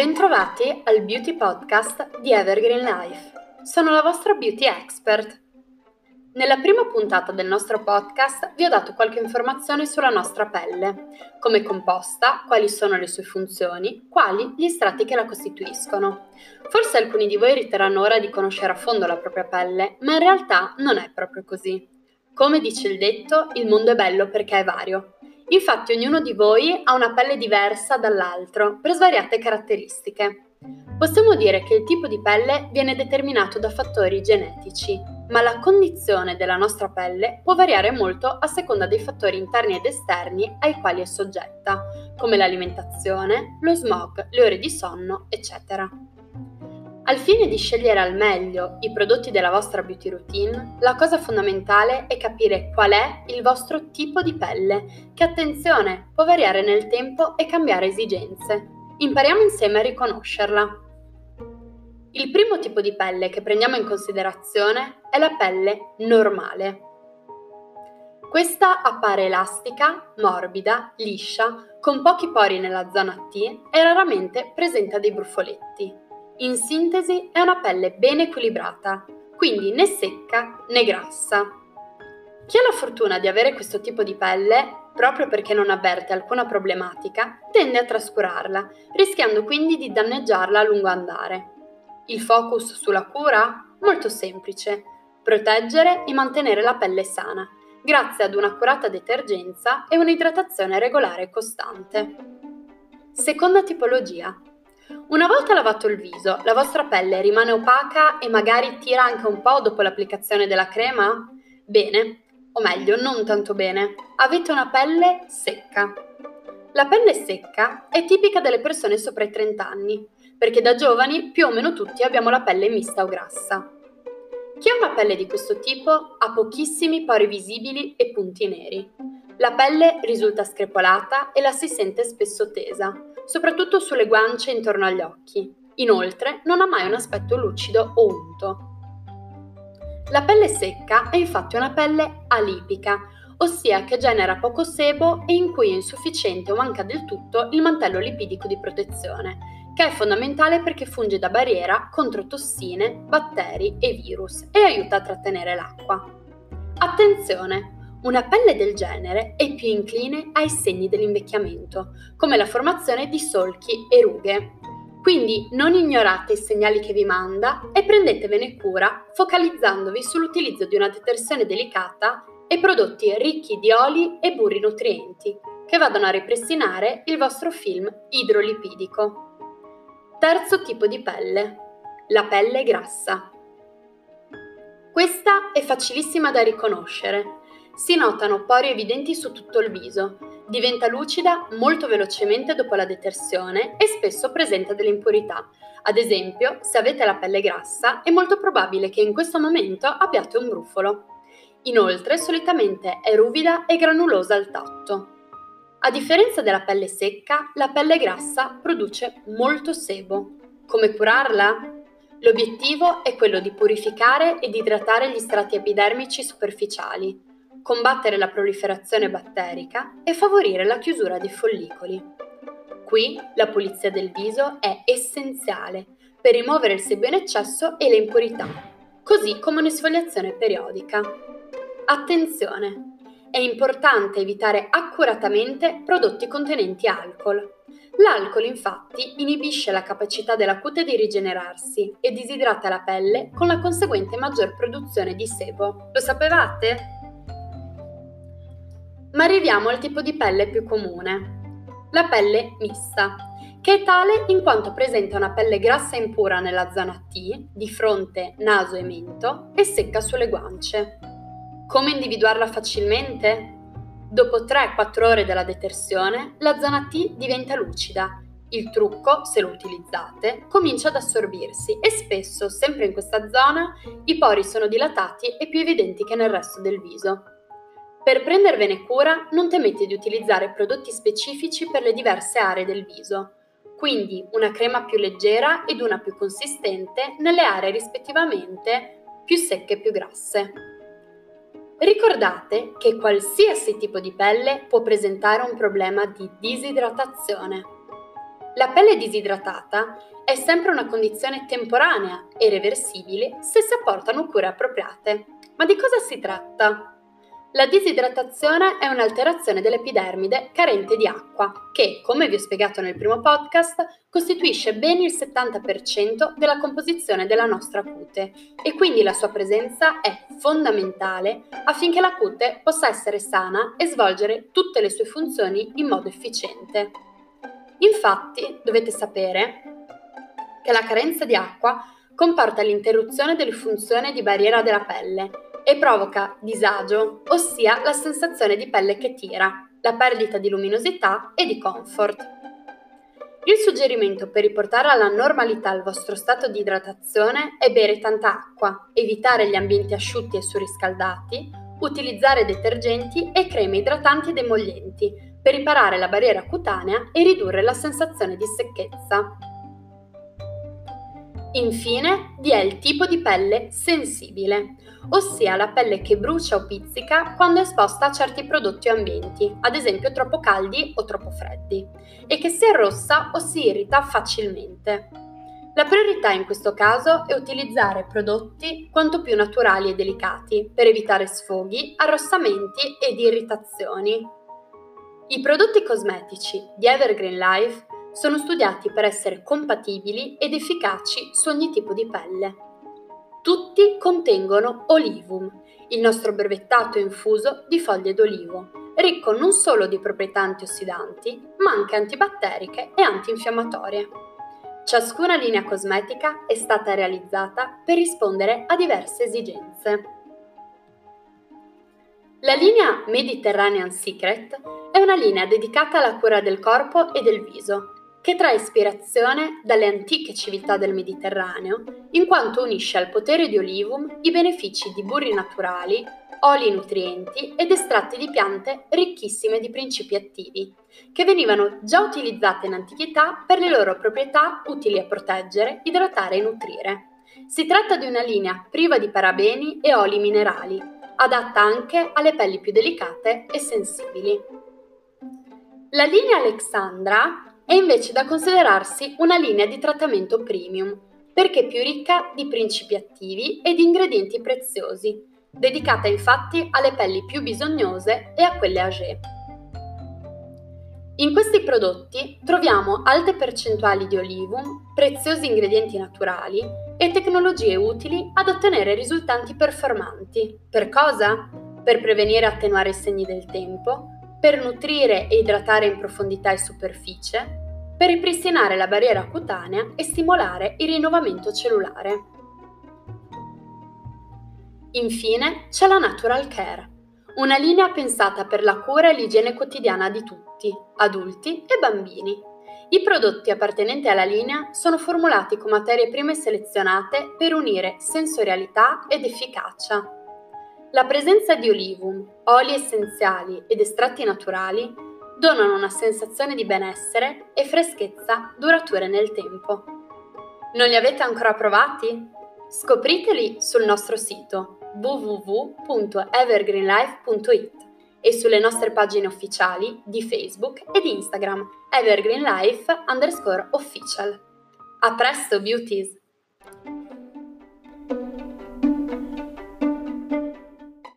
Bentrovati al Beauty Podcast di Evergreen Life. Sono la vostra beauty expert. Nella prima puntata del nostro podcast vi ho dato qualche informazione sulla nostra pelle, come è composta, quali sono le sue funzioni, quali gli strati che la costituiscono. Forse alcuni di voi riterranno ora di conoscere a fondo la propria pelle, ma in realtà non è proprio così. Come dice il detto, il mondo è bello perché è vario. Infatti ognuno di voi ha una pelle diversa dall'altro per svariate caratteristiche. Possiamo dire che il tipo di pelle viene determinato da fattori genetici, ma la condizione della nostra pelle può variare molto a seconda dei fattori interni ed esterni ai quali è soggetta, come l'alimentazione, lo smog, le ore di sonno, eccetera. Al fine di scegliere al meglio i prodotti della vostra beauty routine, la cosa fondamentale è capire qual è il vostro tipo di pelle, che attenzione, può variare nel tempo e cambiare esigenze. Impariamo insieme a riconoscerla. Il primo tipo di pelle che prendiamo in considerazione è la pelle normale. Questa appare elastica, morbida, liscia, con pochi pori nella zona T e raramente presenta dei brufoletti. In sintesi è una pelle ben equilibrata, quindi né secca né grassa. Chi ha la fortuna di avere questo tipo di pelle, proprio perché non avverte alcuna problematica, tende a trascurarla, rischiando quindi di danneggiarla a lungo andare. Il focus sulla cura? Molto semplice. Proteggere e mantenere la pelle sana, grazie ad un'accurata detergenza e un'idratazione regolare e costante. Seconda tipologia, una volta lavato il viso, la vostra pelle rimane opaca e magari tira anche un po' dopo l'applicazione della crema? Bene, o meglio, non tanto bene. Avete una pelle secca. La pelle secca è tipica delle persone sopra i 30 anni, perché da giovani più o meno tutti abbiamo la pelle mista o grassa. Chi ha una pelle di questo tipo ha pochissimi pori visibili e punti neri. La pelle risulta screpolata e la si sente spesso tesa, soprattutto sulle guance e intorno agli occhi. Inoltre non ha mai un aspetto lucido o unto. La pelle secca è infatti una pelle alipica, ossia che genera poco sebo e in cui è insufficiente o manca del tutto il mantello lipidico di protezione, che è fondamentale perché funge da barriera contro tossine, batteri e virus e aiuta a trattenere l'acqua. Attenzione! Una pelle del genere è più incline ai segni dell'invecchiamento, come la formazione di solchi e rughe. Quindi non ignorate i segnali che vi manda e prendetevene cura focalizzandovi sull'utilizzo di una detersione delicata e prodotti ricchi di oli e burri nutrienti che vadano a ripristinare il vostro film idrolipidico. Terzo tipo di pelle, la pelle grassa. Questa è facilissima da riconoscere si notano pori evidenti su tutto il viso, diventa lucida molto velocemente dopo la detersione e spesso presenta delle impurità. Ad esempio, se avete la pelle grassa, è molto probabile che in questo momento abbiate un brufolo. Inoltre, solitamente è ruvida e granulosa al tatto. A differenza della pelle secca, la pelle grassa produce molto sebo. Come curarla? L'obiettivo è quello di purificare ed idratare gli strati epidermici superficiali, combattere la proliferazione batterica e favorire la chiusura dei follicoli. Qui la pulizia del viso è essenziale per rimuovere il sebo in eccesso e le impurità, così come un'esfoliazione periodica. Attenzione! È importante evitare accuratamente prodotti contenenti alcol. L'alcol infatti inibisce la capacità della cute di rigenerarsi e disidrata la pelle con la conseguente maggior produzione di sebo. Lo sapevate? Ma arriviamo al tipo di pelle più comune, la pelle mista, che è tale in quanto presenta una pelle grassa e impura nella zona T, di fronte, naso e mento, e secca sulle guance. Come individuarla facilmente? Dopo 3-4 ore della detersione, la zona T diventa lucida. Il trucco, se lo utilizzate, comincia ad assorbirsi e spesso, sempre in questa zona, i pori sono dilatati e più evidenti che nel resto del viso. Per prendervene cura non temete di utilizzare prodotti specifici per le diverse aree del viso, quindi una crema più leggera ed una più consistente nelle aree rispettivamente più secche e più grasse. Ricordate che qualsiasi tipo di pelle può presentare un problema di disidratazione. La pelle disidratata è sempre una condizione temporanea e reversibile se si apportano cure appropriate. Ma di cosa si tratta? La disidratazione è un'alterazione dell'epidermide carente di acqua, che, come vi ho spiegato nel primo podcast, costituisce ben il 70% della composizione della nostra cute e quindi la sua presenza è fondamentale affinché la cute possa essere sana e svolgere tutte le sue funzioni in modo efficiente. Infatti, dovete sapere che la carenza di acqua comporta l'interruzione delle funzioni di barriera della pelle e provoca disagio, ossia la sensazione di pelle che tira, la perdita di luminosità e di comfort. Il suggerimento per riportare alla normalità il vostro stato di idratazione è bere tanta acqua, evitare gli ambienti asciutti e surriscaldati, utilizzare detergenti e creme idratanti ed emollienti per riparare la barriera cutanea e ridurre la sensazione di secchezza. Infine, vi è il tipo di pelle sensibile, ossia la pelle che brucia o pizzica quando è esposta a certi prodotti o ambienti, ad esempio troppo caldi o troppo freddi, e che si arrossa o si irrita facilmente. La priorità in questo caso è utilizzare prodotti quanto più naturali e delicati per evitare sfoghi, arrossamenti ed irritazioni. I prodotti cosmetici di Evergreen Life sono studiati per essere compatibili ed efficaci su ogni tipo di pelle. Tutti contengono olivum, il nostro brevettato infuso di foglie d'olivo, ricco non solo di proprietà antiossidanti, ma anche antibatteriche e antinfiammatorie. Ciascuna linea cosmetica è stata realizzata per rispondere a diverse esigenze. La linea Mediterranean Secret è una linea dedicata alla cura del corpo e del viso, che trae ispirazione dalle antiche civiltà del Mediterraneo, in quanto unisce al potere di olivum i benefici di burri naturali, oli nutrienti ed estratti di piante ricchissime di principi attivi, che venivano già utilizzate in antichità per le loro proprietà utili a proteggere, idratare e nutrire. Si tratta di una linea priva di parabeni e oli minerali, adatta anche alle pelli più delicate e sensibili. La linea Alexandra è invece da considerarsi una linea di trattamento premium, perché più ricca di principi attivi e di ingredienti preziosi, dedicata infatti alle pelli più bisognose e a quelle âgée. In questi prodotti troviamo alte percentuali di olivum, preziosi ingredienti naturali e tecnologie utili ad ottenere risultati performanti. Per cosa? Per prevenire e attenuare i segni del tempo, per nutrire e idratare in profondità e superficie, per ripristinare la barriera cutanea e stimolare il rinnovamento cellulare. Infine c'è la Natural Care, una linea pensata per la cura e l'igiene quotidiana di tutti, adulti e bambini. I prodotti appartenenti alla linea sono formulati con materie prime selezionate per unire sensorialità ed efficacia. La presenza di olivum, oli essenziali ed estratti naturali donano una sensazione di benessere e freschezza durature nel tempo. Non li avete ancora provati? Scopriteli sul nostro sito www.evergreenlife.it e sulle nostre pagine ufficiali di Facebook ed Instagram evergreenlife underscore official. A presto, beauties!